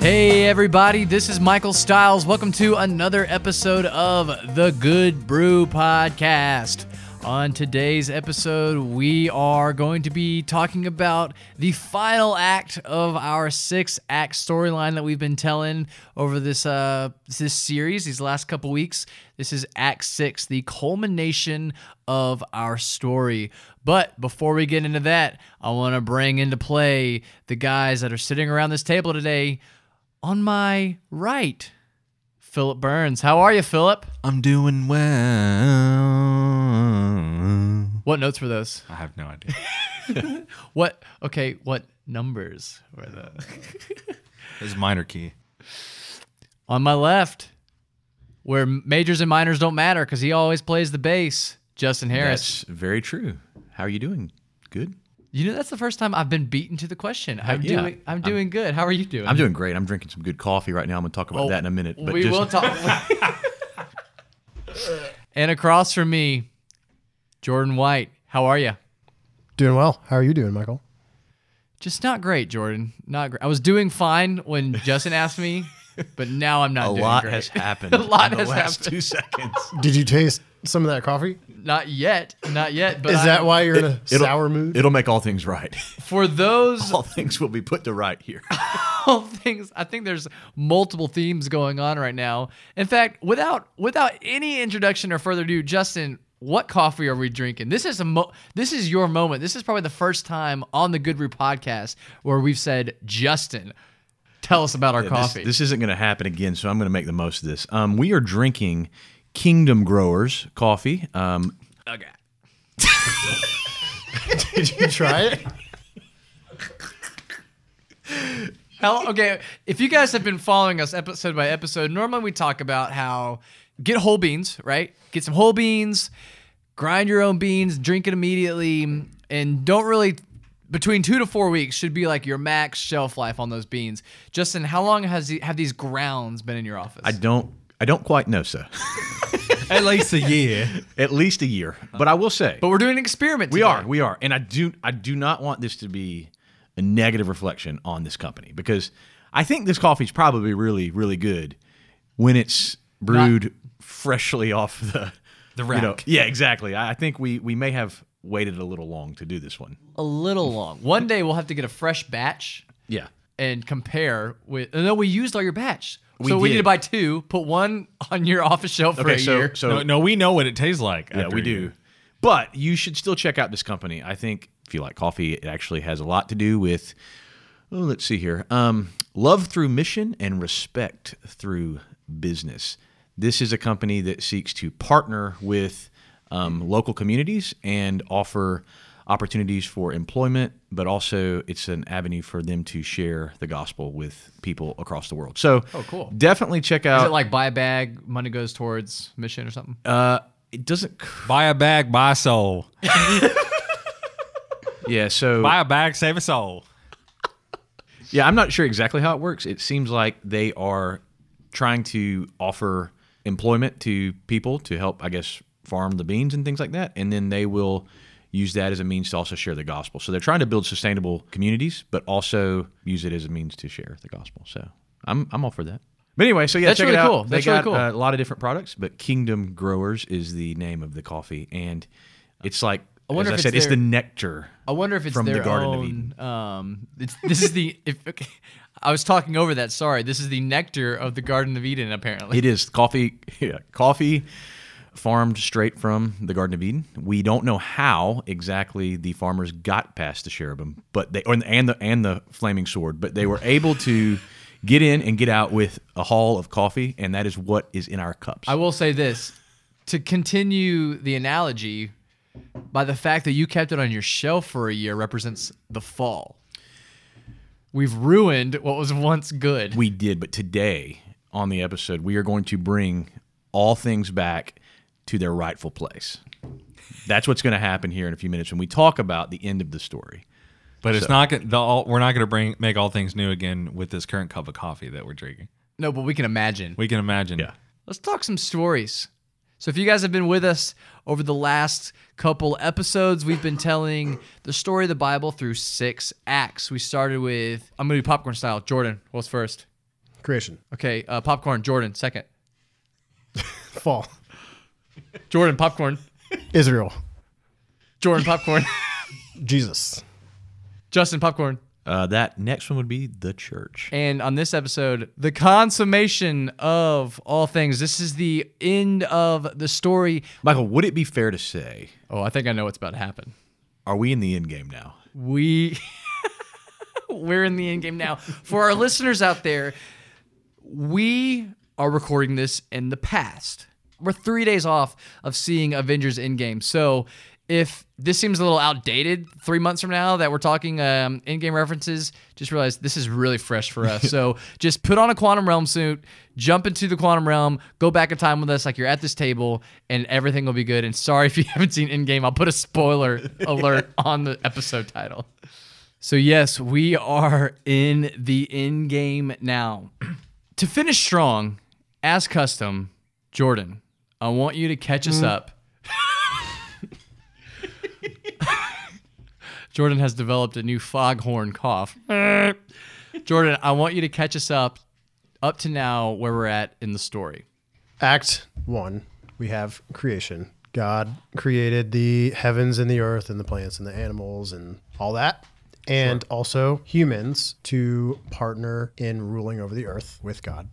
Hey, everybody, this is Michael Stiles. Welcome to another episode of the Good Brew Podcast. On today's episode, we are going to be talking about the final act of our six act storyline that we've been telling over this uh, this series, these last couple weeks. This is Act Six, the culmination of our story. But before we get into that, I want to bring into play the guys that are sitting around this table today. On my right, Philip Burns. How are you, Philip? I'm doing well. What notes were those? I have no idea. What? Okay, what numbers were those? Is minor key. On my left, where majors and minors don't matter because he always plays the bass, Justin Harris. That's very true. How are you doing? Good. You know, that's the first time I've been beaten to the question. I'm yeah. doing. I'm doing good. How are you doing? I'm doing great. I'm drinking some good coffee right now. I'm going to talk about Oh, that in a minute. But we just, will talk. and across from me, Jordan White. How are you? Doing well. How are you doing, Michael? Just not great, Jordan. Not great. I was doing fine when Justin asked me, but now I'm not. a doing lot great. has happened. A lot in the has last happened. two seconds. Did you taste some of that coffee? Not yet. Not yet. But Is that I'm- why you're in a It'll- sour mood? It'll make all things right. for those all things will be put to right here. all things I think there's multiple themes going on right now. In fact, without without any introduction or further ado, Justin, what coffee are we drinking? This is a mo- this is your moment. This is probably the first time on the Good Brew podcast where we've said, Justin, tell us about our This- coffee. This, isn't going to happen again, so I'm going to make the most of this. Um, we are drinking Kingdom Growers coffee. Um, okay. Did you try it? How, okay, if you guys have been following us episode by episode, normally we talk about how get whole beans, right? Get some whole beans, grind your own beans, drink it immediately, and don't really between two to four weeks should be like your max shelf life on those beans. Justin, how long has the, have these grounds been in your office? I don't. I don't quite know, sir. At least a year. At least a year, but I will say but we're doing an experiment. We are, we are, and I do, I do not want this to be a negative reflection on this company because I think this coffee is probably really, really good when it's brewed freshly off the The you know- rack. yeah, exactly. I I think we we may have waited a little long to do this one. a little long. One day we'll have to get a fresh batch Yeah, and compare with. And then we used all your batch. We so we did. need to buy two, put one on your office shelf for okay. a So year. so No, no, we know what it tastes like. yeah, we do. year. But you should still check out this company. I think if you like coffee, it actually has a lot to do with. Oh, let's see here. Um, love through mission and respect through business. This is a company that seeks to partner with um, local communities and offer opportunities for employment, but also it's an avenue for them to share the gospel with people across the world. So, Oh, cool. Definitely check out. Is it like buy a bag, money goes towards mission or something? uh, it doesn't. Buy a bag, buy a soul. Yeah. So Buy a bag, save a soul. Yeah, I'm not sure exactly how it works. It seems like they are trying to offer employment to people to help, I guess, farm the beans and things like that. And then they will use that as a means to also share the gospel. So they're trying to build sustainable communities, but also use it as a means to share the gospel. So I'm, I'm all for that. But anyway, so yeah, That's check really it out. cool. They That's really got cool. uh, a lot of different products, but Kingdom Growers is the name of the coffee. And it's like, I wonder as I said, it's it's the nectar. I wonder if it's From the their Garden of. Eden. Um, it's, this is the. If okay, I was talking over that. Sorry. This is the nectar of the Garden of Eden. Apparently, It is coffee, yeah, coffee farmed straight from the Garden of Eden. We don't know how exactly the farmers got past the cherubim, but they or, and the and the flaming sword, but they were able to get in and get out with a haul of coffee, and that is what is in our cups. I will say this to continue the analogy. By the fact that you kept it on your shelf for a year represents the fall. We've ruined what was once good. we did, but today on the episode, we are going to bring all things back to their rightful place. That's what's going to happen here in a few minutes when we talk about the end of the story. But it's not gonna. The, all, we're not going to bring make all things new again with this current cup of coffee that we're drinking. no, but we can imagine. We can imagine. Yeah. Let's talk some stories. So, if you guys have been with us over the last couple episodes, we've been telling the story of the Bible through six acts. We started with, I'm going to do popcorn style. Jordan, what's first? Creation. Okay, uh, popcorn. Jordan, second. Fall. Jordan, popcorn. Israel. Jordan, popcorn. Jesus. Justin, popcorn. Uh, that next one would be the church. And on this episode, the consummation of all things. This is the end of the story. Michael, would it be fair to say, Oh, I think I know what's about to happen. are we in the end game now? We we're in the end game now. For our listeners out there, we are recording this in the past. We're three days off of seeing Avengers Endgame. So if this seems a little outdated three months from now that we're talking um, Endgame references, just realize this is really fresh for us. so just put on a quantum realm suit, jump into the quantum realm, go back in time with us like you're at this table, and everything will be good. And sorry if you haven't seen Endgame, I'll put a spoiler alert on the episode title. So yes, we are in the Endgame now. to finish strong, as custom, Jordan, I want you to catch us mm. up. Jordan has developed a new foghorn cough. Jordan, I want you to catch us up up to now where we're at in the story. Act one, we have creation. God created the heavens and the earth and the plants and the animals and all that. And also humans to partner in ruling over the earth with God.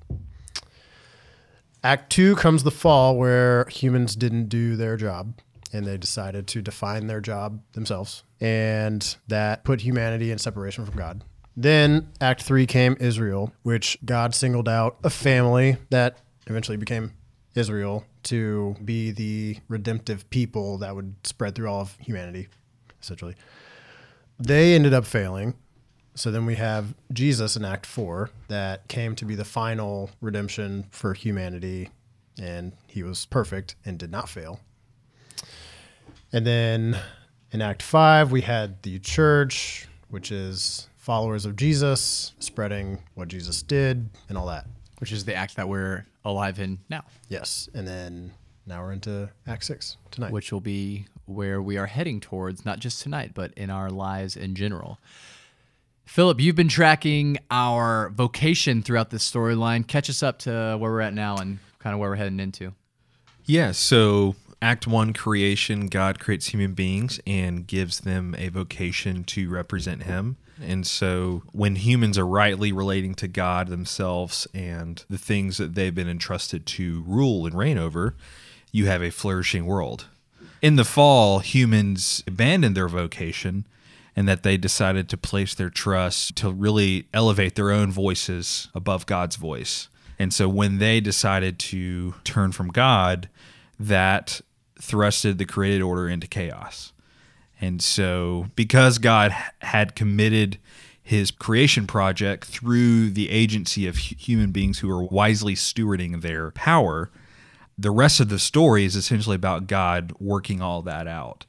Act two comes the fall, where humans didn't do their job and they decided to define their job themselves. And that put humanity in separation from God. Then Act three came Israel, which God singled out a family that eventually became Israel to be the redemptive people that would spread through all of humanity, essentially. They ended up failing. So then we have Jesus in Act 4 that came to be the final redemption for humanity, and he was perfect and did not fail. And then in Act 5, we had the church, which is followers of Jesus, spreading what Jesus did and all that. Which is the act that we're alive in now, Yes. And then now we're into Act 6 tonight. which will be where we are heading towards, not just tonight, but in our lives in general. Philip, you've been tracking our vocation throughout this storyline. Catch us up to where we're at now and kind of where we're heading into. Yeah, so Act 1 creation, God creates human beings and gives them a vocation to represent Him. And so when humans are rightly relating to God themselves and the things that they've been entrusted to rule and reign over, you have a flourishing world. In the fall, humans abandon their vocation and that they decided to place their trust to really elevate their own voices above God's voice. And so when they decided to turn from God, that thrusted the created order into chaos. And so because God had committed his creation project through the agency of human beings who are wisely stewarding their power, the rest of the story is essentially about God working all that out.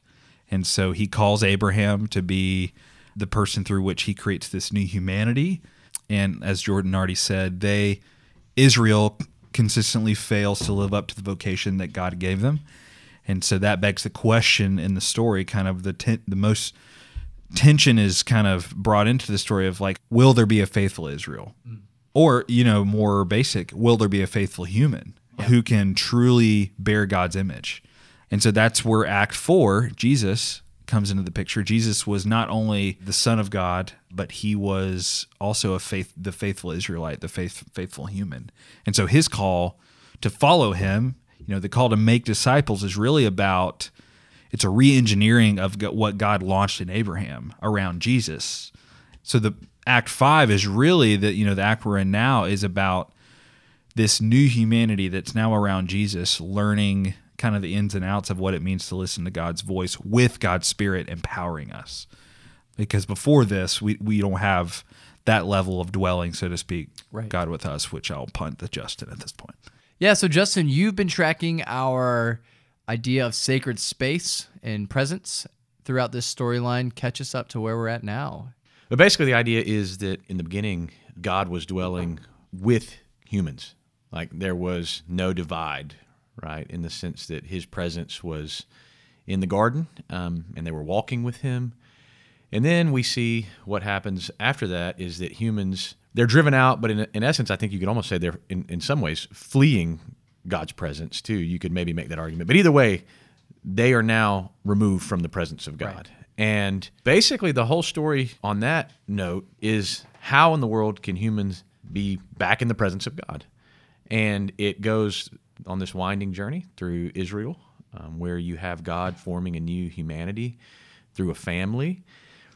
And so he calls Abraham to be the person through which he creates this new humanity. And as Jordan already said, they Israel consistently fails to live up to the vocation that God gave them. And so that begs the question in the story, kind of the ten, the most tension is kind of brought into the story of like, will there be a faithful Israel? Mm. Or, you know, more basic, will there be a faithful human who can truly bear God's image? And so that's where Act Four, Jesus, comes into the picture. Jesus was not only the Son of God, but he was also a faith, the faithful Israelite, the faith, faithful human. And so his call to follow him, you know, the call to make disciples is really about it's a re-engineering of what God launched in Abraham around Jesus. So the Act Five is really that you know the act we're in now is about this new humanity that's now around Jesus, learning kind of the ins and outs of what it means to listen to God's voice with God's Spirit empowering us. Because before this, we, we don't have that level of dwelling, so to speak, Right. God with us, which I'll punt to Justin at this point. Yeah, so Justin, you've been tracking our idea of sacred space and presence throughout this storyline. Catch us up to where we're at now. But basically, the idea is that in the beginning, God was dwelling with humans. Like there was no divide, right? In the sense that his presence was in the garden um, and they were walking with him. And then we see what happens after that is that humans, they're driven out, but in, in essence, I think you could almost say they're in, in some ways fleeing God's presence too. You could maybe make that argument. But either way, they are now removed from the presence of God. Right. And basically, the whole story on that note is how in the world can humans be back in the presence of God? And it goes on this winding journey through Israel, um, where you have God forming a new humanity through a family.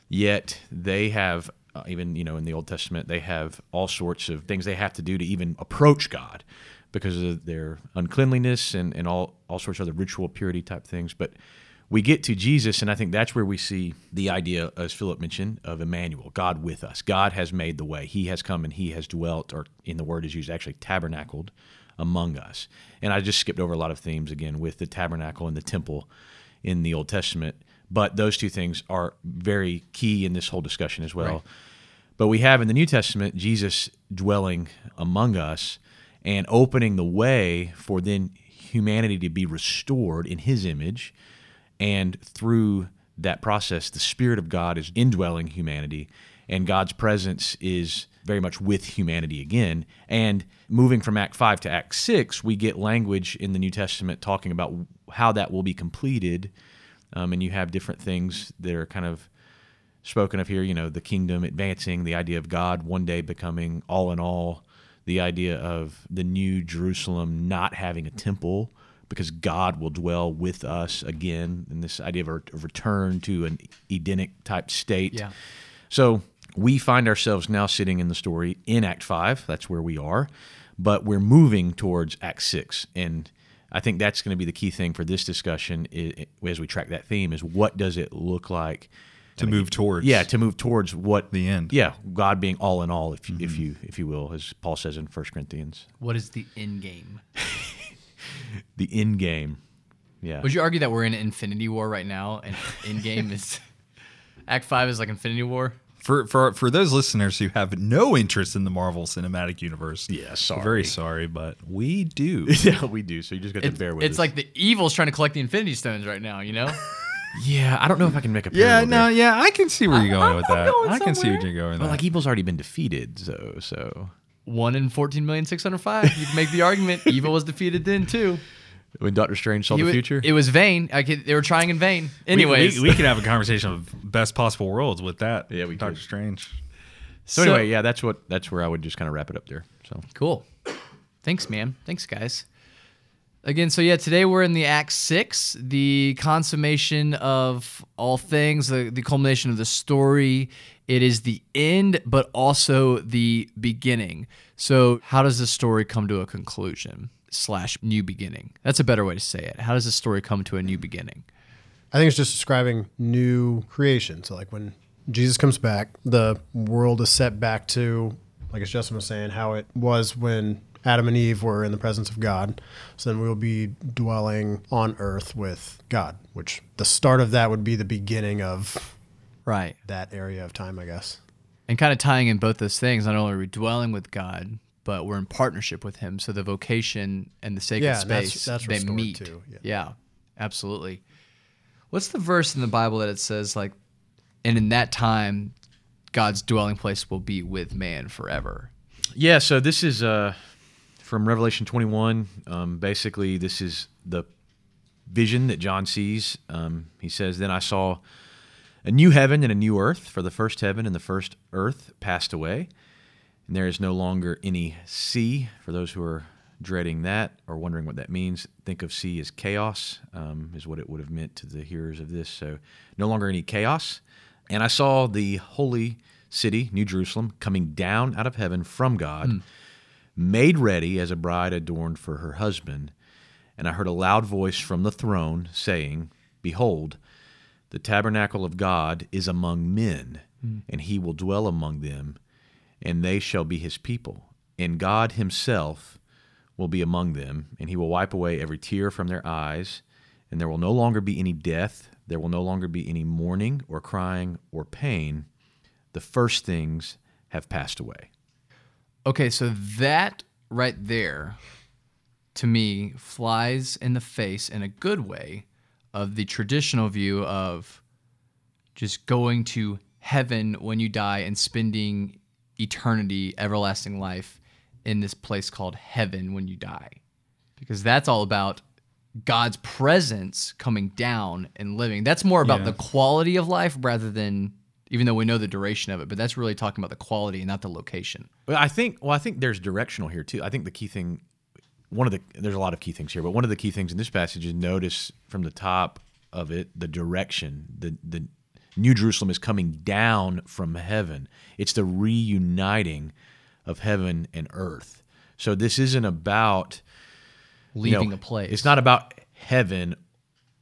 Yet they have, uh, even you know, in the Old Testament, they have all sorts of things they have to do to even approach God because of their uncleanliness and, and all, all sorts of other ritual purity type things. But we get to Jesus, and I think that's where we see the idea, as Philip mentioned, of Emmanuel, God with us. God has made the way. He has come and He has dwelt, or in the word is used, actually tabernacled among us. And I just skipped over a lot of themes again with the tabernacle and the temple in the Old Testament. But those two things are very key in this whole discussion as well. Right. But we have in the New Testament Jesus dwelling among us and opening the way for then humanity to be restored in his image. And through that process, the Spirit of God is indwelling humanity, and God's presence is very much with humanity again. And moving from Act 5 to Act 6, we get language in the New Testament talking about how that will be completed. Um, and you have different things that are kind of spoken of here, you know, the kingdom advancing, the idea of God one day becoming all in all, the idea of the new Jerusalem not having a temple because God will dwell with us again, and this idea of a return to an Edenic type state. Yeah. So we find ourselves now sitting in the story in Act 5. That's where we are. But we're moving towards Act 6. And I think that's going to be the key thing for this discussion i- i- as we track that theme is what does it look like to move towards yeah, to move towards what the end. yeah, God being all in all, if you, if mm-hmm. you if you will, as Paul says in 1 Corinthians, What is the end game? the end game. Yeah, Would you argue that we're in Infinity War right now, and end game is Act Five is like Infinity War? For for for those listeners who have no interest in the Marvel Cinematic Universe, Yeah, sorry. very sorry, but we do. yeah, we do. So you just got to It- bear with us. it's us. like the evil's trying to collect the Infinity Stones right now. You know? yeah, I don't know if I can make a yeah, no, there. yeah, I can see where you're going with that. going I can see somewhere. where you're going. But With like evil's already been defeated, so so One in fourteen million six hundred five. You can make the argument. Evil was defeated then too. When Doctor Strange saw He the wa- future, It was vain. I could, they were trying in vain. We- Anyways, we, we could have a conversation of best possible worlds with that. Yeah, we Doctor could. Strange. so anyway, yeah, that's what that's where I would just kind of wrap it up there. So Cool. Thanks, man. Thanks, guys. Again, so yeah, today we're in the Act Six, the consummation of all things, the, the culmination of the story. It is the end, but also the beginning. So, how does the story come to a conclusion slash new beginning? That's a better way to say it. How does the story come to a new beginning? I think it's just describing new creation. So, like when Jesus comes back, the world is set back to, like as Justin was saying, how it was when Adam and Eve were in the presence of God. So then we'll be dwelling on earth with God, which the start of that would be the beginning of Right. that area of time, I guess. and kind of tying in both those things not only are we dwelling with god but we're in partnership with him so the vocation and the sacred Yeah, and that's- space that's they restored meet too, yeah. yeah absolutely what's the verse in the bible that it says like and in that time god's dwelling place will be with man forever Yeah, so this is uh, from Revelation 21. Um, basically, this is the vision that John sees. Um, he says, Then I saw a new heaven and a new earth, for the first heaven and the first earth passed away, and there is no longer any sea. For those who are dreading that or wondering what that means, think of sea as chaos, um, is what it would have meant to the hearers of this. So, no longer any chaos. And I saw the holy city, New Jerusalem, coming down out of heaven from God, made ready as a bride adorned for her husband. And I heard a loud voice from the throne saying, Behold, the tabernacle of God is among men, and he will dwell among them, and they shall be his people. And God himself will be among them, and he will wipe away every tear from their eyes, and there will no longer be any death, there will no longer be any mourning or crying or pain. The first things have passed away. okay so that right there to me flies in the face in a good way of the traditional view of just going to heaven when you die and spending eternity, everlasting life in this place called heaven when you die. Because that's all about God's presence coming down and living. That's more about Yeah. the quality of life rather than even though we know the duration of it, but that's really talking about the quality and not the location. Well, I think well, I think there's directional here too. I think the key thing, one of the there's a lot of key things here, but one of the key things in this passage is notice from the top of it the direction. The the New Jerusalem is coming down from heaven. It's the reuniting of heaven and earth. So this isn't about you Leaving know, a place. It's not about heaven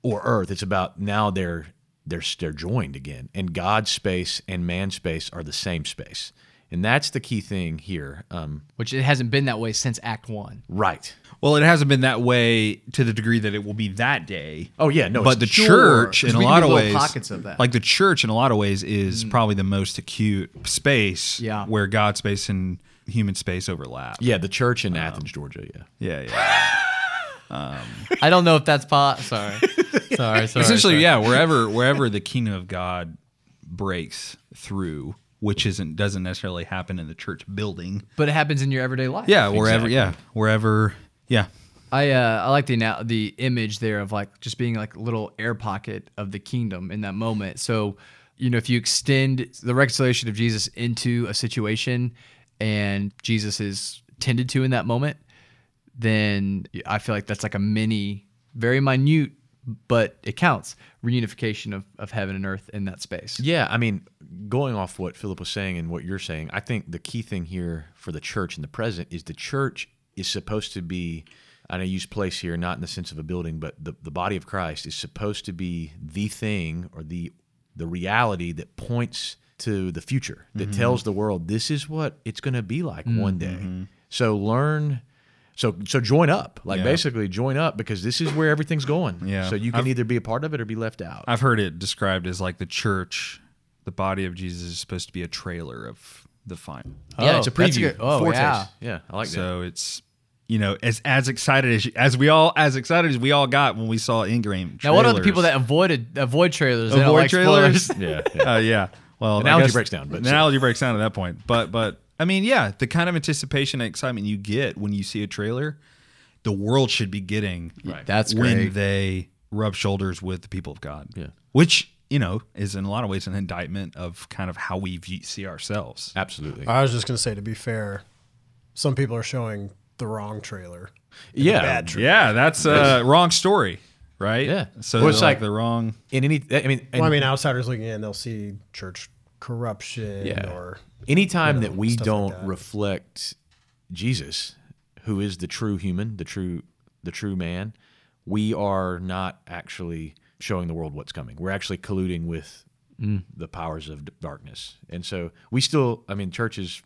or earth. It's about now they're they're they're joined again, and God's space and man's space are the same space, and that's the key thing here. Um, which it hasn't been that way since Act One. right. Well, it hasn't been that way to the degree that it will be that day. Oh yeah, no. but the it's- church, in a lot of ways, pockets of that. like the church, in a lot of ways, is mm. probably the most acute space. Yeah. where God space and human space overlap. yeah, the church in um, Athens, Georgia. Yeah. yeah, yeah. Um, I don't know if that's pot. Sorry, sorry, sorry. Essentially, sorry. yeah. Wherever wherever the kingdom of God breaks through, which isn't doesn't necessarily happen in the church building. But it happens in your everyday life. Yeah, wherever. Yeah, wherever. Yeah, I uh, I like the the image there of like just being like a little air pocket of the kingdom in that moment. So, you know, if you extend the reconciliation of Jesus into a situation and Jesus is tended to in that moment, then I feel like that's like a mini, very minute, but it counts reunification of, of heaven and earth in that space. Yeah, I mean, going off what Philip was saying and what you're saying, I think the key thing here for the church in the present is the church is supposed to be, and I use place here not in the sense of a building, but the, the body of Christ is supposed to be the thing or the the reality that points to the future, that mm-hmm. tells the world this is what it's going to be like one day. Mm-hmm. So learn. So, so join up, like Yeah. basically join up because this is where everything's going. Yeah. So you can I've- either be a part of it or be left out. I've heard it described as like the church, the body of Jesus is supposed to be a trailer of the final. yeah, it's a Oh, that's preview. good. Oh, foretaste. yeah. yeah, I like that. So it's you know as as excited as as we all as excited as we all got when we saw Endgame. Now, what are the people that avoided avoid trailers? Avoid like trailers? Yeah, yeah. Uh, yeah. Well, I Analogy guess- breaks down, but the analogy breaks down at that point. But but I mean, yeah, the kind of anticipation and excitement you get when you see a trailer, the world should be getting Right. That's when great. they rub shoulders with the people of God. Yeah. Which you know is in a lot of ways an indictment of kind of how we view, see ourselves. Absolutely. I was just going to say, to be fair, some people are showing the wrong trailer. yeah. Bad trailer. Yeah, that's a wrong story, right? Yeah. So Well, it's it's like like- the wrong. In any, I mean, and Well, I mean, outsiders looking in, they'll see church corruption Yeah. or anytime you know, that we don't that. reflect Jesus, who is the true human, the true, the true man, we are not actually showing the world what's coming. We're actually colluding with mm. the powers of darkness, and so we still. I mean, church is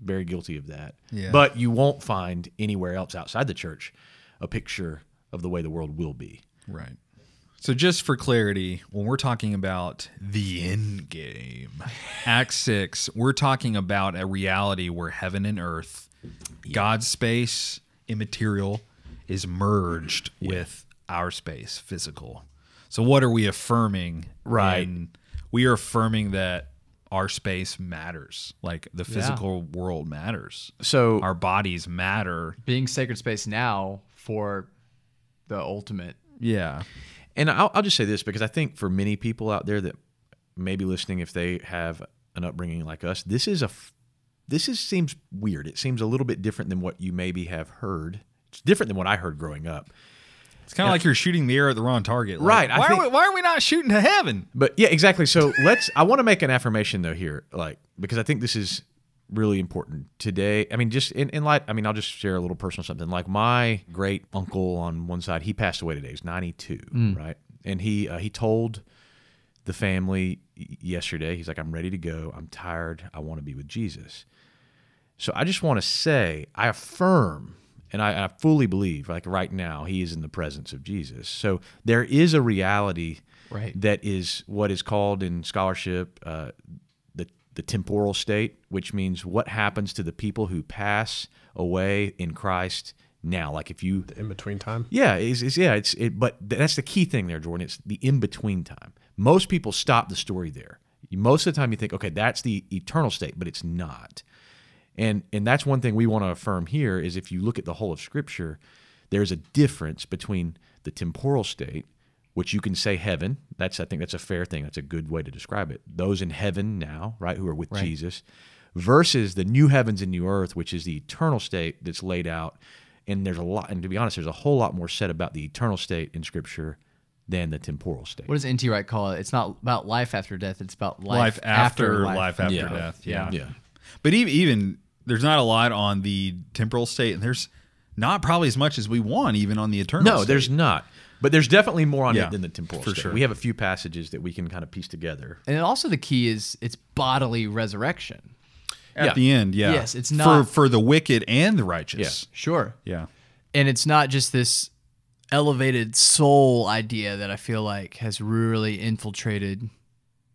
very guilty of that. Yeah. But you won't find anywhere else outside the church a picture of the way the world will be. Right. So just for clarity, when we're talking about the end game, Act 6, we're talking about a reality where heaven and earth, God's space, immaterial, is merged with our space, physical. So what are we affirming? Right. in- we are affirming that our space matters. Like the physical world matters. So Our bodies matter. Being sacred space now for the ultimate. Yeah. And I'll, I'll just say this because I think for many people out there that may be listening, if they have an upbringing like us, this is a f- this is seems weird. It seems a little bit different than what you maybe have heard. It's different than what I heard growing up. It's kind of like you're shooting the air at the wrong target. Like, Right, Why, think- are we, why are we not shooting to heaven? But yeah, exactly. So let's. I want to make an affirmation though here, like because I think this is really important today. I mean, just in, in light. I mean, I'll just share a little personal something. Like my great uncle on one side, he passed away today. He's ninety two, right? And he uh, he told the family yesterday. He's like, I'm ready to go. I'm tired. I want to be with Jesus. So I just want to say, I affirm and I, I fully believe, like right now, he is in the presence of Jesus. So there is a reality Right. that is what is called in scholarship uh, the the temporal state, which means what happens to the people who pass away in Christ now. Like if you in between time. yeah, is it's yeah, it's it, but that's the key thing there, Jordan. It's the in between time. Most people stop the story there. most of the time you think, okay, that's the eternal state, but it's not. And and that's one thing we want to affirm here is if you look at the whole of Scripture, there's a difference between the temporal state, which you can say heaven. That's I think that's a fair thing. That's a good way to describe it. Those in heaven now, right, who are with Jesus, versus the new heavens and new earth, which is the eternal state that's laid out. And there's a lot, and to be honest, there's a whole lot more said about the eternal state in Scripture than the temporal state. What does N.T. Wright call it? It's not about life after death. It's about life, life after life, after Yeah. death. Yeah. Yeah. But even even there's not a lot on the temporal state, and there's not probably as much as we want even on the eternal. No, state. there's not. But there's definitely more on Yeah, it than the temporal for state. sure. We have a few passages that we can kind of piece together. And also the key is it's bodily resurrection. at Yeah. the end. Yeah. Yes, it's not- for for the wicked and the righteous. Yeah. Sure. Yeah. And it's not just this elevated soul idea that I feel like has really infiltrated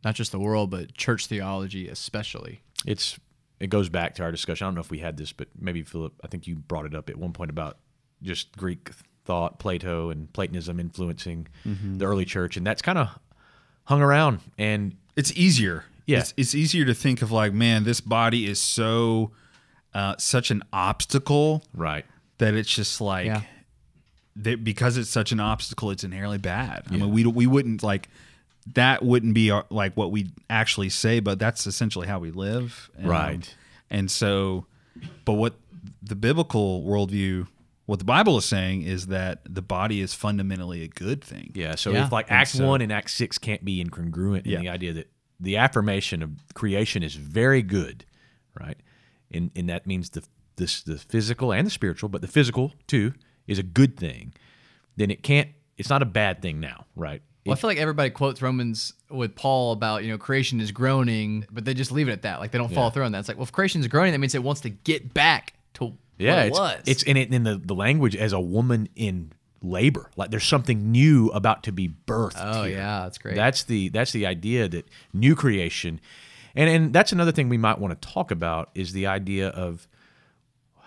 not just the world, but church theology especially. It's it goes back to our discussion. I don't know if we had this, but maybe Philip, I think you brought it up at one point about just Greek thought, Plato and Platonism influencing Mm-hmm. the early church, and that's kind of hung around. And It's easier. Yeah. It's, it's easier to think of like, man, this body is so uh, such an obstacle right, that it's just like Yeah. that because it's such an obstacle, it's inherently bad. I mean, we we wouldn't like that wouldn't be our, like what we actually say, but that's essentially how we live. And, Right. And so, but what the biblical worldview, what the Bible is saying is that the body is fundamentally a good thing. yeah. So Yeah. if like And Act so- One and Act Six can't be incongruent in Yeah. the idea that the affirmation of creation is very good, right? And and that means the this the physical and the spiritual, but the physical too is a good thing. Then it can't. It's not a bad thing now, right? Well, I feel like everybody quotes Romans with Paul about, you know, creation is groaning, but they just leave it at that. Like they don't follow through on that. It's like, well, if creation is groaning, that means it wants to get back to Yeah, it it's, was. it's in it in the, the language as a woman in labor. Like there's something new about to be birthed. oh, here. yeah, that's great. That's the that's the idea that new creation, and and that's another thing we might want to talk about is the idea of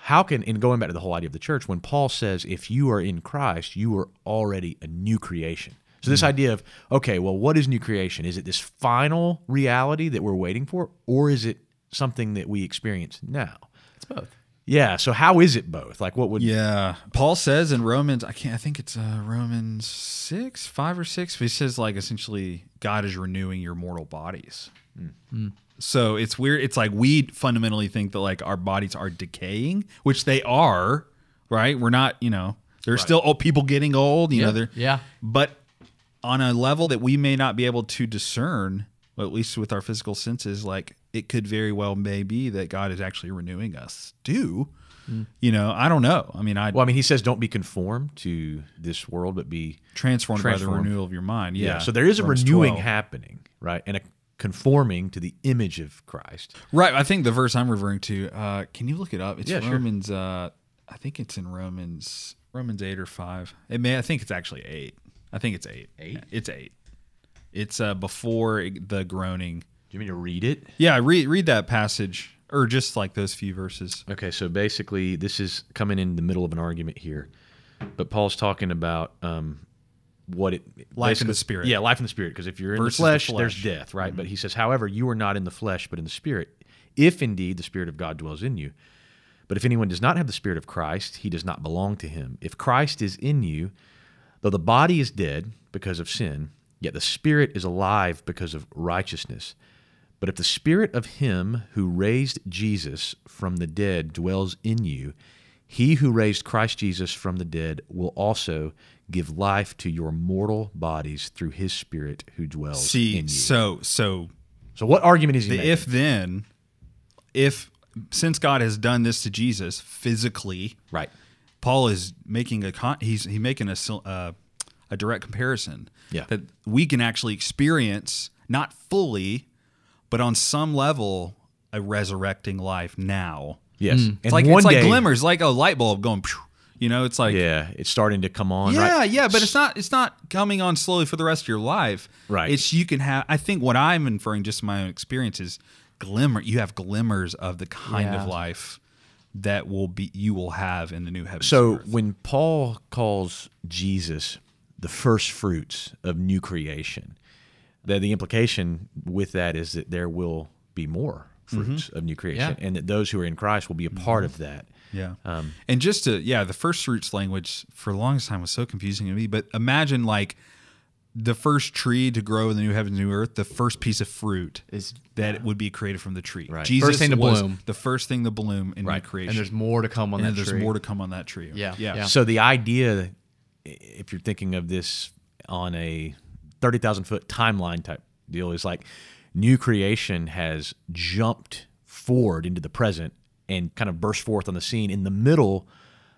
how can in going back to the whole idea of the church when Paul says if you are in Christ you are already a new creation. So this mm. idea of okay, well, what is new creation? Is it this final reality that we're waiting for, or is it something that we experience now? it's both. Yeah. So how is it both? Like what would Yeah. Paul says in Romans, I can't, I think it's uh, Romans 6, 5 or 6, he says, like, essentially, God is renewing your mortal bodies. So it's weird. It's like we fundamentally think that, like, our bodies are decaying, which they are, right? We're not, you know, there's still old people getting old, you know, they're, Yeah. but on a level that we may not be able to discern, at least with our physical senses, like it could very well may be that God is actually renewing us too. You know, I don't know. I mean, I Well, I mean, he says, "Don't be conformed to this world, but be transformed, by the renewal of your mind. Yeah. So there is a Romans renewing 12. happening, right, and a conforming to the image of Christ. Right. I think the verse I'm referring to. Uh, can you look it up? It's Yeah, sure. Romans. Uh, I think it's in Romans. Romans eight or five. It may. I think it's actually eight. I think it's eight. Eight? It's eight. It's uh, before the groaning. Do you mean to read it? Yeah. Read read that passage, or just like those few verses. Okay, so basically, this is coming in the middle of an argument here, but Paul's talking about um, what it Life in the spirit. Yeah, life in the spirit. Because if you're in the the flesh, there's flesh. Mm-hmm. death, right? But he says, however, you are not in the flesh, but in the spirit, if indeed the spirit of God dwells in you. But if anyone does not have the spirit of Christ, he does not belong to him. If Christ is in you, though the body is dead because of sin, yet the spirit is alive because of righteousness. But if the spirit of him who raised Jesus from the dead dwells in you, he who raised Christ Jesus from the dead will also give life to your mortal bodies through his spirit who dwells See. in you. So so So what argument is he the making? if then, if since God has done this to Jesus physically, right. Paul is making a con- he's he making a uh, a direct comparison. Yeah. that we can actually experience not fully, but on some level, a resurrecting life now. Yes. Hmm. And It's like one it's like day, glimmers, like a light bulb going. phew. You know, it's like Yeah, it's starting to come on. yeah, right? yeah, but it's not it's not coming on slowly for the rest of your life. Right. It's you can have. I think what I'm inferring, just my own experience, is glimmer. You have glimmers of the kind Yeah. of life that will be you will have in the new heavens. So earth. when Paul calls Jesus the first fruits of new creation, the, the implication with that is that there will be more fruits of new creation, Yeah. and that those who are in Christ will be a part of that. Yeah. Um, and just to, yeah, the first fruits language for the longest time was so confusing to me. But imagine like the first tree to grow in the new heavens, new earth, the first piece of fruit Is- that would be created from the tree. Right. Jesus First thing to was bloom. the first thing to bloom in new right. creation. And there's more to come on and that there's tree. more to come on that tree. Yeah. Yeah. Yeah. So the idea, if you're thinking of this on a thirty thousand foot timeline type deal, is like new creation has jumped forward into the present and kind of burst forth on the scene in the middle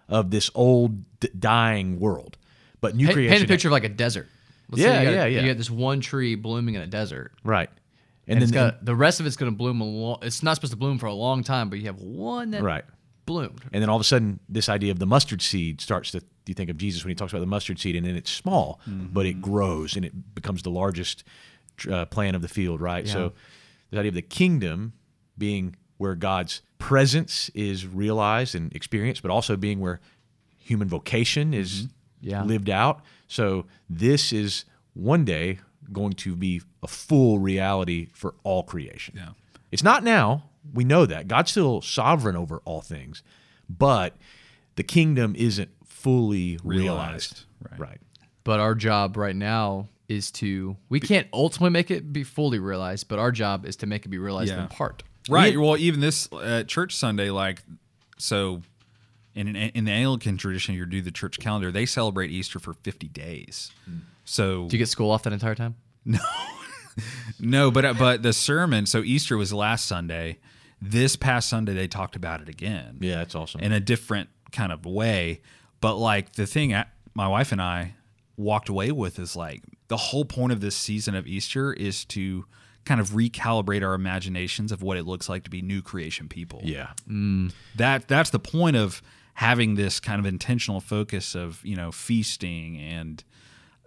of this old d- dying world. But new Paint, creation, paint a picture of like a desert. Let's Yeah, you got, yeah, yeah. You got this one tree blooming in a desert. right? And, And, it's then got, the rest of it's going to bloom a long. It's not supposed to bloom for a long time, but you have one that right. bloomed. And then all of a sudden, this idea of the mustard seed starts to. You think of Jesus when he talks about the mustard seed, and then it's small, but it grows and it becomes the largest uh, plant of the field, right? So, the idea of the kingdom being where God's presence is realized and experienced, but also being where human vocation is Yeah. lived out. So, this is one day going to be a full reality for all creation. Yeah. It's not now. We know that. God's still sovereign over all things, but the kingdom isn't fully realized. Realized, right. Right. But our job right now is to. We can't ultimately make it be fully realized, but our job is to make it be realized Yeah. in part. Right. Well, even this uh, church Sunday, like, so in in the Anglican tradition, you do the church calendar. They celebrate Easter for fifty days. So Do you get school off that entire time? no, no. but uh, but the sermon. So Easter was last Sunday. This past Sunday, they talked about it again. Yeah, that's awesome. in a different kind of way. But like the thing I- my wife and I walked away with is like the whole point of this season of Easter is to kind of recalibrate our imaginations of what it looks like to be new creation people. yeah. That that's the point of having this kind of intentional focus of, you know, feasting and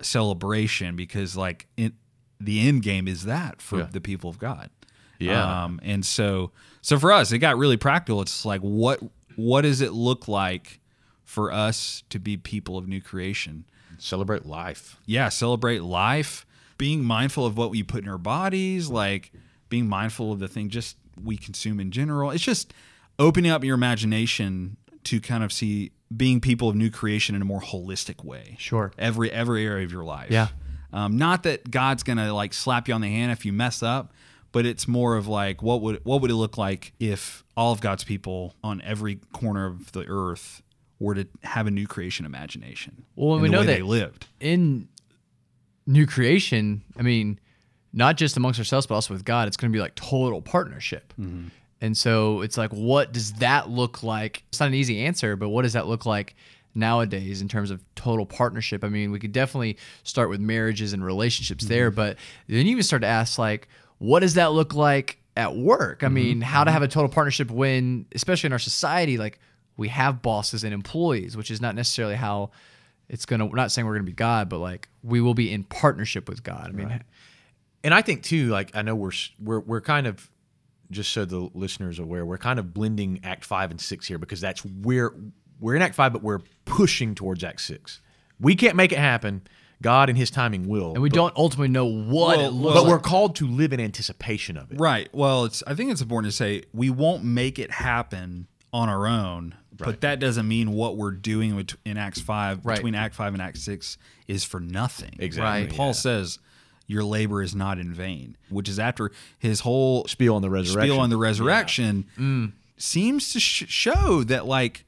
celebration because like it, the end game is that for Yeah. the people of God. Yeah. Um, and so so for us, it got really practical. It's like what what does it look like for us to be people of new creation? Celebrate life. Yeah, celebrate life, being mindful of what we put in our bodies, like being mindful of the thing just we consume in general. It's just opening up your imagination to kind of see being people of new creation in a more holistic way. Sure. Every every area of your life. Yeah. Um, not that God's gonna like slap you on the hand if you mess up, but it's more of like what would what would it look like if all of God's people on every corner of the earth were to have a new creation imagination. Well, we know that- they lived. in new creation, I mean, not just amongst ourselves, but also with God, it's going to be like total partnership. Mm-hmm. And so it's like, what does that look like? It's not an easy answer, but what does that look like nowadays in terms of total partnership? I mean, we could definitely start with marriages and relationships mm-hmm. there, but then you even start to ask, like, what does that look like at work? I mm-hmm. mean, how to have a total partnership when, especially in our society, like we have bosses and employees, which is not necessarily how it's gonna. We're not saying we're gonna be God, but like we will be in partnership with God. I mean, And I think too, like I know we're we're we're kind of just so the listeners are aware, we're kind of blending Act Five and Six here because that's where we're in Act Five, but we're pushing towards Act Six. We can't make it happen. God and His timing will. and we but, don't ultimately know what Well, it looks but like. we're called to live in anticipation of it. Right. Well, it's I think it's important to say we won't make it happen on our own, but that doesn't mean what we're doing in Acts 5 Right. between Act 5 and Act 6 is for nothing. Exactly. Right. Paul says your labor is not in vain, which is after his whole Spiel on the resurrection. spiel on the resurrection mm. seems to sh- show that like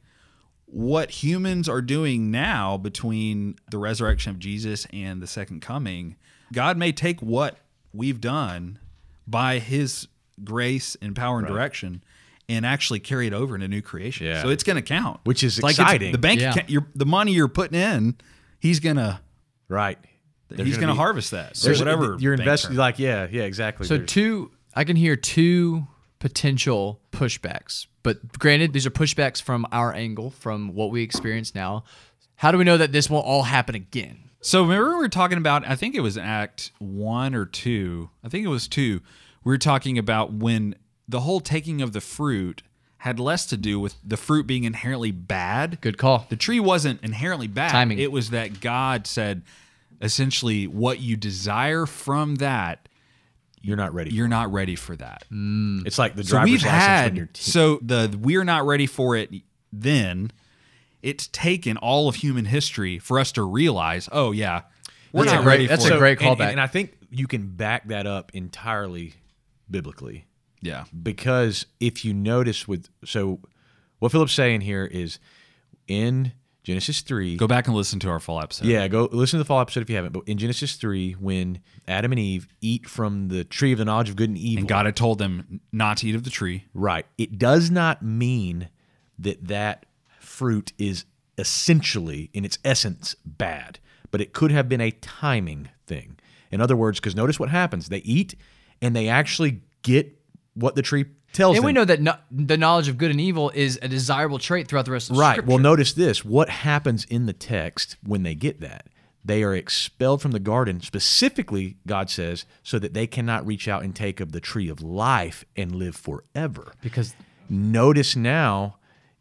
what humans are doing now between the resurrection of Jesus and the second coming, God may take what we've done by his grace and power and direction and actually carry it over into new creation. Yeah. So it's going to count. Which is like it's- exciting. the bank Yeah. account, your, the money you're putting in, he's going to Right. There's he's going to harvest that. So There's whatever you're investing. Like yeah, yeah, exactly. So There's- two, I can hear two potential pushbacks. But granted, these are pushbacks from our angle, from what we experience now. How do we know that this won't all happen again? So remember we were talking about I think it was act 1 or 2. I think it was 2. We were talking about when the whole taking of the fruit had less to do with the fruit being inherently bad. Good call. The tree wasn't inherently bad. Timing. It was that God said essentially what you desire from that, You're not ready. you're not ready for that. Mm. it's like the So driver's we've license had when you're t- so the we're not ready for it then. It's taken all of human history for us to realize, oh yeah, we're That's a not great- ready that's for a it. great and- callback. And, and I think you can back that up entirely biblically. Yeah. because if you notice with so what Philip's saying here is in Genesis 3 Go back and listen to our fall episode. yeah go listen to the fall episode if you haven't but in Genesis 3 when Adam and Eve eat from the tree of the knowledge of good and evil And God had told them not to eat of the tree. right it does not mean that that fruit is essentially in its essence bad but it could have been a timing thing in other words because notice what happens they eat and they actually get what the tree tells And them we know that no, the knowledge of good and evil is a desirable trait throughout the rest of the. Right. Scripture. Well, notice this. What happens in the text when they get that? They are expelled from the garden, specifically, God says, so that they cannot reach out and take of the tree of life and live forever. because Notice now,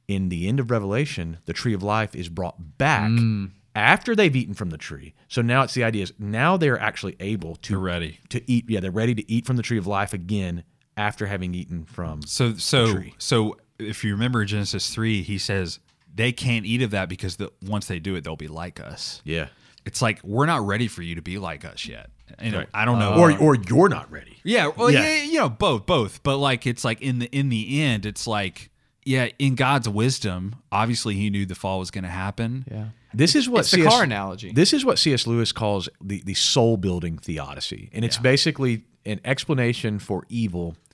in the end of Revelation, the tree of life is brought back mm. after they've eaten from the tree. So now it's the idea is now they're actually able to They're ready. to eat. Yeah, they're ready to eat from the tree of life again after having eaten from. So so tree. so if you remember Genesis three, he says they can't eat of that because the, once they do it, they'll be like us. Yeah. It's like we're not ready for you to be like us yet. You know, Right. I don't know. Or or you're not ready. yeah, well, Yeah. yeah. you know, both, both. But like, it's like in the in the end, it's like, yeah, in God's wisdom, obviously, He knew the fall was going to happen. yeah, This is what It's the C.S. car analogy. This is what C.S. Lewis calls the the soul building theodicy, and it's basically an explanation for evil that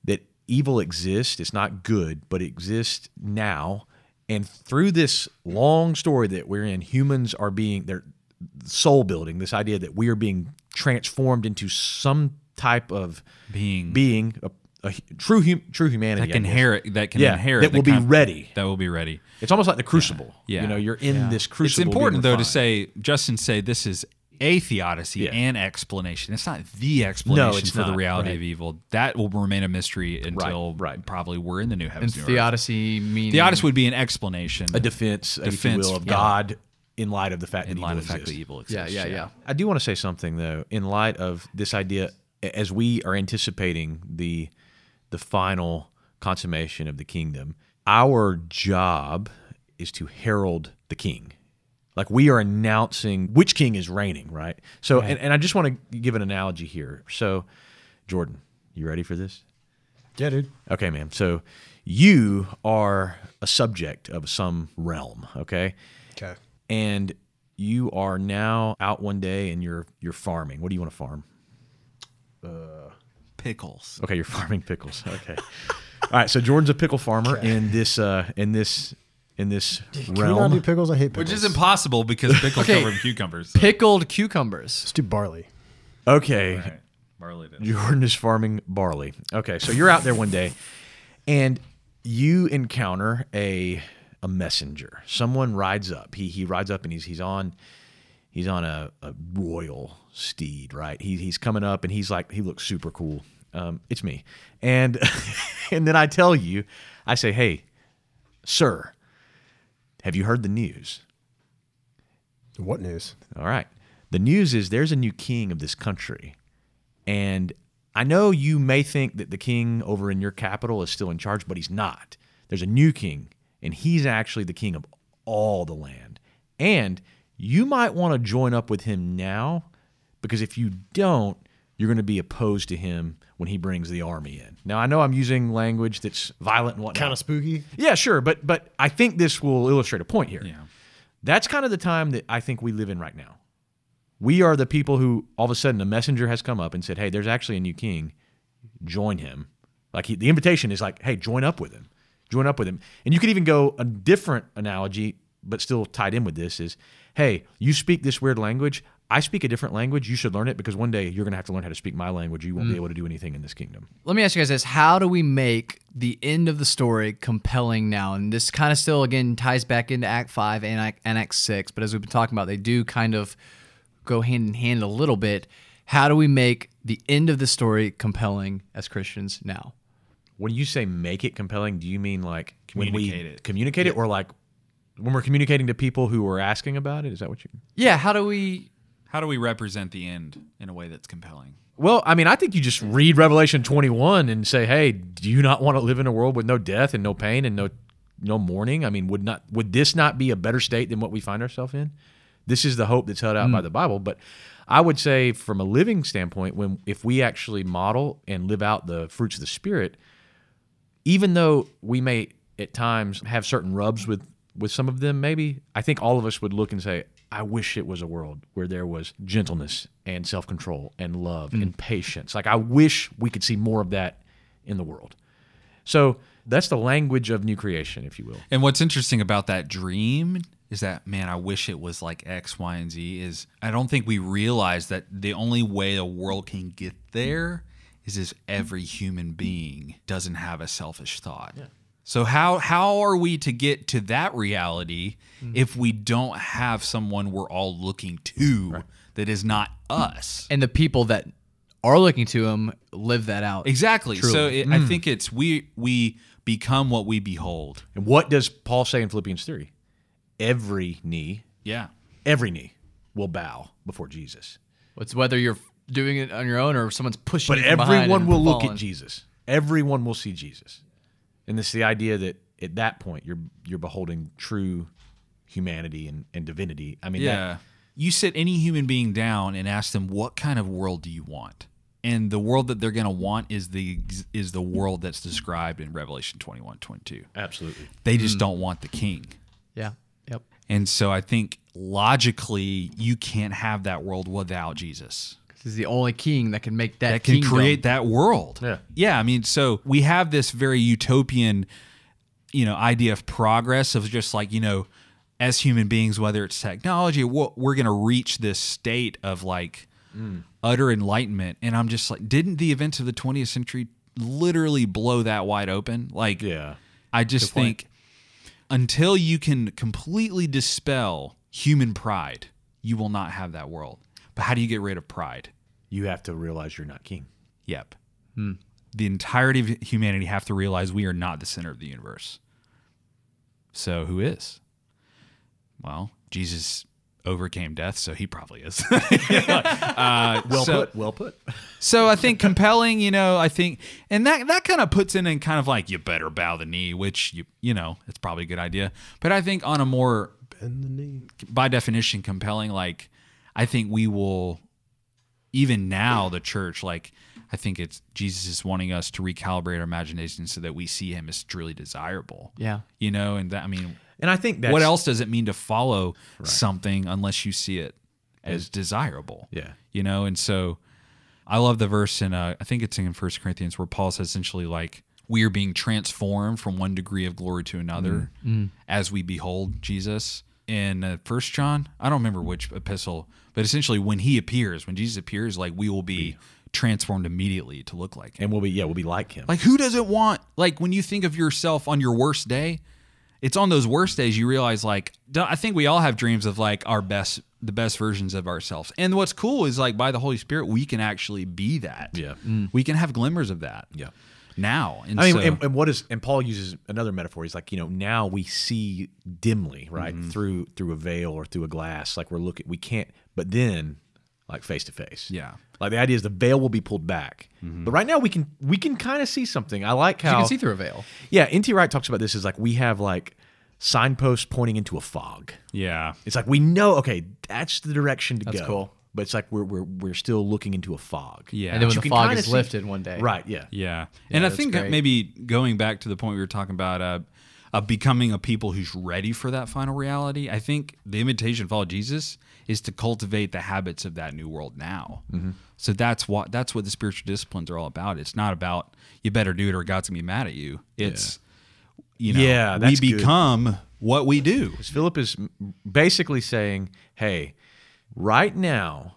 evil exists. It's not good, but it exists now. And through this long story that we're in, humans are being they're soul building. This idea that we are being transformed into some type of Being. being, a, a true hum, true humanity. That can inherit. That can Yeah, inherit. that will be ready. That will be ready. It's almost like the crucible. Yeah. You know, you're in this crucible. It's important though to say Justin say this is a theodicy Yeah. and explanation. It's not the explanation it's for the reality right. of evil. That will remain a mystery until right. probably we're in the new and heavens. new earth. theodicy meaning Theodicy would be an explanation. a defense, if you Defense, will, of yeah. God in light of the fact in that light evil of the fact that evil exists. evil Yeah, exists. yeah, yeah. I do want to say something though, in light of this idea, as we are anticipating the the final consummation of the kingdom, our job is to herald the king. Like we are announcing which king is reigning, right? So, and, and I just want to give an analogy here. So, Jordan, you ready for this? Yeah, dude. Okay, man. So, you are a subject of some realm, okay? Okay. and you are now out one day and you're you're farming. What do you want to farm? Uh, pickles. Okay, you're farming pickles. Okay. All right, so Jordan's a pickle farmer in this uh in this in this Can we not realm. do pickles? I hate pickles. Which is impossible because pickles Okay. cover cucumbers. so- pickled cucumbers. Let's do barley. Okay. Right. Barley then. Jordan is farming barley. Okay, so you're out there one day and you encounter a a messenger. Someone rides up. He he rides up and he's he's on he's on a, a royal steed, right? He, he's coming up and he's like he looks super cool. Um, it's me. And and then I tell you, I say, "Hey, sir, have you heard the news?" What news? All right. The news is there's a new king of this country. And I know you may think that the king over in your capital is still in charge, but he's not. There's a new king, and he's actually the king of all the land. And you might want to join up with him now because if you don't, you're going to be opposed to him when he brings the army in. Now, I know I'm using language that's violent and whatnot. Kind of spooky. Yeah, sure, but but I think this will illustrate a point here. Yeah. That's kind of the time that I think we live in right now. We are the people who all of a sudden a messenger has come up and said, "Hey, there's actually a new king. Join him." Like he, the invitation is like, "Hey, join up with him. Join up with him." And you could even go a different analogy, but still tied in with this is, "Hey, you speak this weird language. I speak a different language. You should learn it because one day you're going to have to learn how to speak my language. You won't be mm. able to do anything in this kingdom." Let me ask you guys this: How do we make the end of the story compelling now? And this kind of still again ties back into Act Five and Act, and Act Six, but as we've been talking about, they do kind of go hand in hand a little bit. How do we make the end of the story compelling as Christians now? When you say make it compelling, do you mean like when Communicate we it. communicate it, or like when we're communicating to people who are asking about it? Is that what you? Yeah, how do we How do we represent the end in a way that's compelling? Well, I mean, I think you just read Revelation 21 and say, "Hey, do you not want to live in a world with no death and no pain and no no mourning? I mean, would not would this not be a better state than what we find ourselves in? This is the hope that's held out by hmm. the Bible, but I would say from a living standpoint when if we actually model and live out the fruits of the spirit, even though we may at times have certain rubs with with some of them maybe, I think all of us would look and say, I wish it was a world where there was gentleness and self control and love mm. and patience. Like, I wish we could see more of that in the world. So that's the language of new creation, if you will. And what's interesting about that dream is that man, I wish it was like X, Y, and Z. Is I don't think we realize that the only way the world can get there is if every human being doesn't have a selfish thought. So how how are we to get to that reality mm-hmm. if we don't have someone we're all looking to that is not us? And the people that are looking to him live that out. Exactly. So it, I mm. think it's we we become what we behold. And what does Paul say in Philippians 3? Every knee, Yeah. every knee will bow before Jesus. It's whether you're doing it on your own or if someone's pushing But you from behind everyone will look at Jesus. Everyone will see Jesus. And it's the idea that at that point you're you're beholding true humanity and, and divinity. I mean, that- Yeah. you sit any human being down and ask them what kind of world do you want? And the world that they're going to want is the is the world that's described in Revelation 21, 22. absolutely. They just hmm. don't want the king. Yeah. Yep. And so I think logically you can't have that world without Jesus. He's the only king that can make that, that can kingdom. create that world. Yeah. Yeah. I mean, so we have this very utopian, you know, idea of progress of just like, you know, as human beings, whether it's technology, what we're going to reach this state of like mm. utter enlightenment. And I'm just like, didn't the events of the 20th century literally blow that wide open? Like, Yeah. I just think until you can completely dispel human pride, you will not have that world. But how do you get rid of pride? You have to realize you're not king. Yep. The entirety of humanity have to realize we are not the center of the universe. So who is? Well, Jesus overcame death, so he probably is. uh, Well so, put. Well put. so I think compelling, you know, I think, and that that kind of puts in and kind of like you better bow the knee, which you you know it's probably a good idea. But I think on a more Bend the knee. by definition compelling like i think we will even now the church like i think it's jesus is wanting us to recalibrate our imagination so that we see him as truly desirable. Yeah. you know and that i mean And I think that's what else does it mean to follow something unless you see it as desirable? Yeah. you know and so i love the verse in uh, i think it's in first corinthians where paul says essentially like we are being transformed from one degree of glory to another as we behold jesus. In uh, first john i don't remember which epistle but essentially when he appears when jesus appears like we will be transformed immediately to look like him And we'll be yeah, we'll be like him. like who doesn't want like when you think of yourself on your worst day, it's on those worst days you realize like I think we all have dreams of like our best the best versions of ourselves. And what's cool is like by the Holy Spirit we can actually be that. Yeah. Mm. We can have glimmers of that. Yeah. Now. And I mean, so, and, and what is and Paul uses another metaphor. He's like, you know, now we see dimly, right, mm-hmm. through through a veil or through a glass. Like we're looking, we can't, but then, like face to face. Yeah. Like the idea is the veil will be pulled back, but right now we can we can kind of see something. I like how You can see through a veil. yeah. N.T. Wright talks about this as like we have like signposts pointing into a fog. yeah. It's like we know, okay, that's the direction to That's go. cool. But it's like we're we're we're still looking into a fog. Yeah. And then when You the fog kinda is see- lifted one day. Right. Yeah. Yeah. and I think great. maybe going back to the point we were talking about uh, uh, becoming a people who's ready for that final reality, I think the invitation to follow Jesus is to cultivate the habits of that new world now. Mm-hmm. So that's what that's what the spiritual disciplines are all about. It's not about you better do it or God's gonna be mad at you. It's you know Yeah, we that's good. become what we do. Because Philip is basically saying, hey, right now,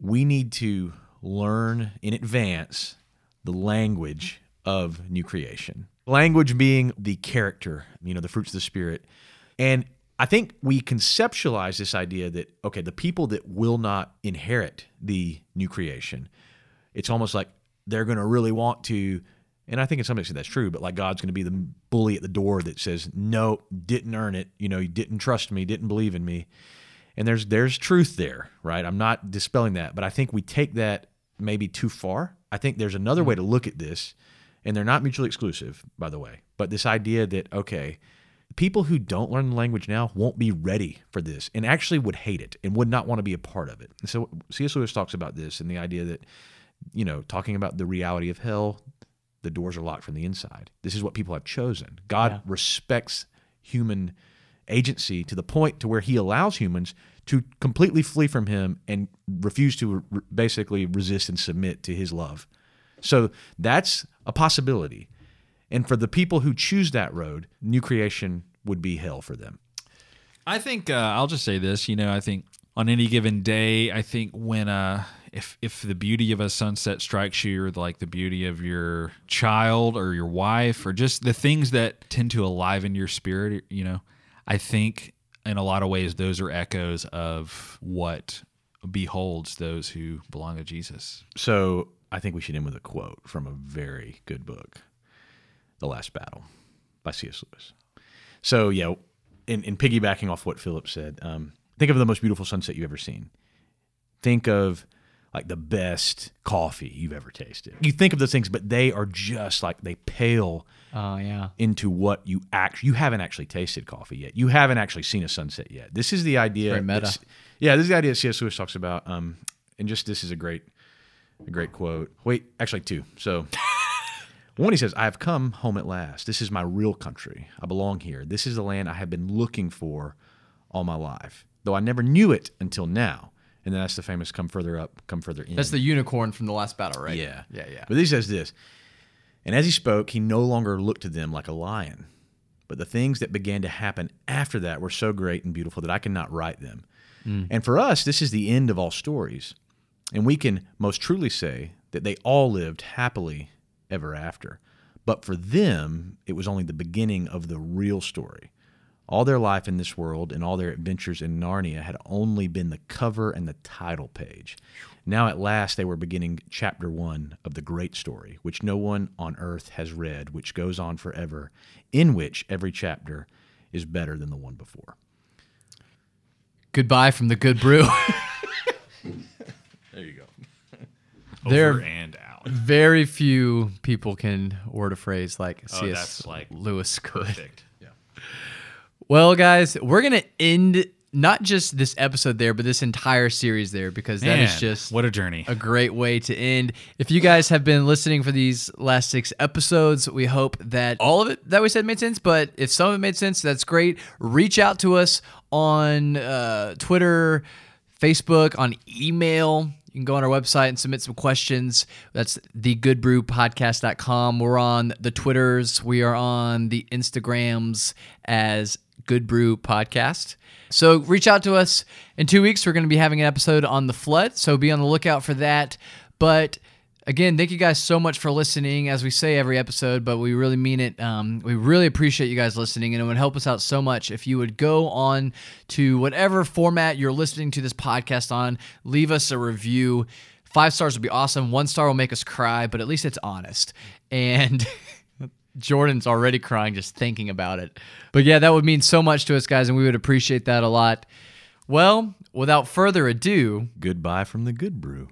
we need to learn in advance the language of new creation. Language being the character, you know, the fruits of the Spirit. And I think we conceptualize this idea that, okay, the people that will not inherit the new creation, it's almost like they're going to really want to. And I think in some extent that's true, but like God's going to be the bully at the door that says, no, didn't earn it. You know, you didn't trust me, didn't believe in me. And there's there's truth there, right? I'm not dispelling that, but I think we take that maybe too far. I think there's another hmm. way to look at this, and they're not mutually exclusive, by the way. But this idea that okay, people who don't learn the language now won't be ready for this and actually would hate it and would not want to be a part of it. And so C.S. Lewis talks about this and the idea that, you know, talking about the reality of hell, the doors are locked from the inside. This is what people have chosen. God respects human agency to the point to where he allows humans to completely flee from him and refuse to re- basically resist and submit to his love. So that's a possibility. And for the people who choose that road, new creation would be hell for them. I think uh, I'll just say this. You know, I think on any given day, I think when uh, if if the beauty of a sunset strikes you, or like the beauty of your child or your wife, or just the things that tend to aliven your spirit, you know, I think in a lot of ways those are echoes of what beholds those who belong to Jesus. So I think we should end with a quote from a very good book, The Last Battle by C.S. Lewis. So, yeah, in, in piggybacking off what Philip said, um, think of the most beautiful sunset you've ever seen. Think of like the best coffee you've ever tasted. You think of those things, but they are just like they pale Oh yeah. into what you act you haven't actually tasted coffee yet. You haven't actually seen a sunset yet. This is the idea. Very meta. Yeah, this is the idea C.S. Lewis talks about. Um, and just this is a great, a great quote. Wait, actually two. So. One, he says, I have come home at last. This is my real country. I belong here. This is the land I have been looking for all my life, though I never knew it until now. And then that's the famous come further up, come further in. That's the unicorn from the last battle, right? Yeah. Yeah, yeah. But he says this And as he spoke, he no longer looked to them like a lion. But the things that began to happen after that were so great and beautiful that I cannot write them. Mm. And for us, this is the end of all stories. And we can most truly say that they all lived happily ever after. But for them, it was only the beginning of the real story. All their life in this world and all their adventures in Narnia had only been the cover and the title page. Now, at last, they were beginning chapter one of the great story, which no one on earth has read, which goes on forever, in which every chapter is better than the one before. Goodbye from the good brew. There you go. There- Over and out. Very few people can word a phrase like Oh, C.S. that's, like, Lewis could. Perfect. Well, guys, we're gonna end not just this episode there, but this entire series there because that is just what a journey. a great way to end. If you guys have been listening for these last six episodes, we hope that all of it that we said made sense. But if some of it made sense, that's great. Reach out to us on uh, Twitter, Facebook, on email. You can go on our website and submit some questions. That's thegoodbrewpodcast.com. We're on the Twitters. We are on the Instagrams as Good Brew Podcast. So reach out to us. In two weeks, we're going to be having an episode on the flood. So be on the lookout for that. But again, thank you guys so much for listening. As we say every episode, but we really mean it. Um, we really appreciate you guys listening, and it would help us out so much if you would go on to whatever format you're listening to this podcast on, leave us a review. Five stars would be awesome. One star will make us cry, but at least it's honest. And Jordan's already crying just thinking about it. But yeah, that would mean so much to us, guys, and we would appreciate that a lot. Well, without further ado, Goodbye from the good brew.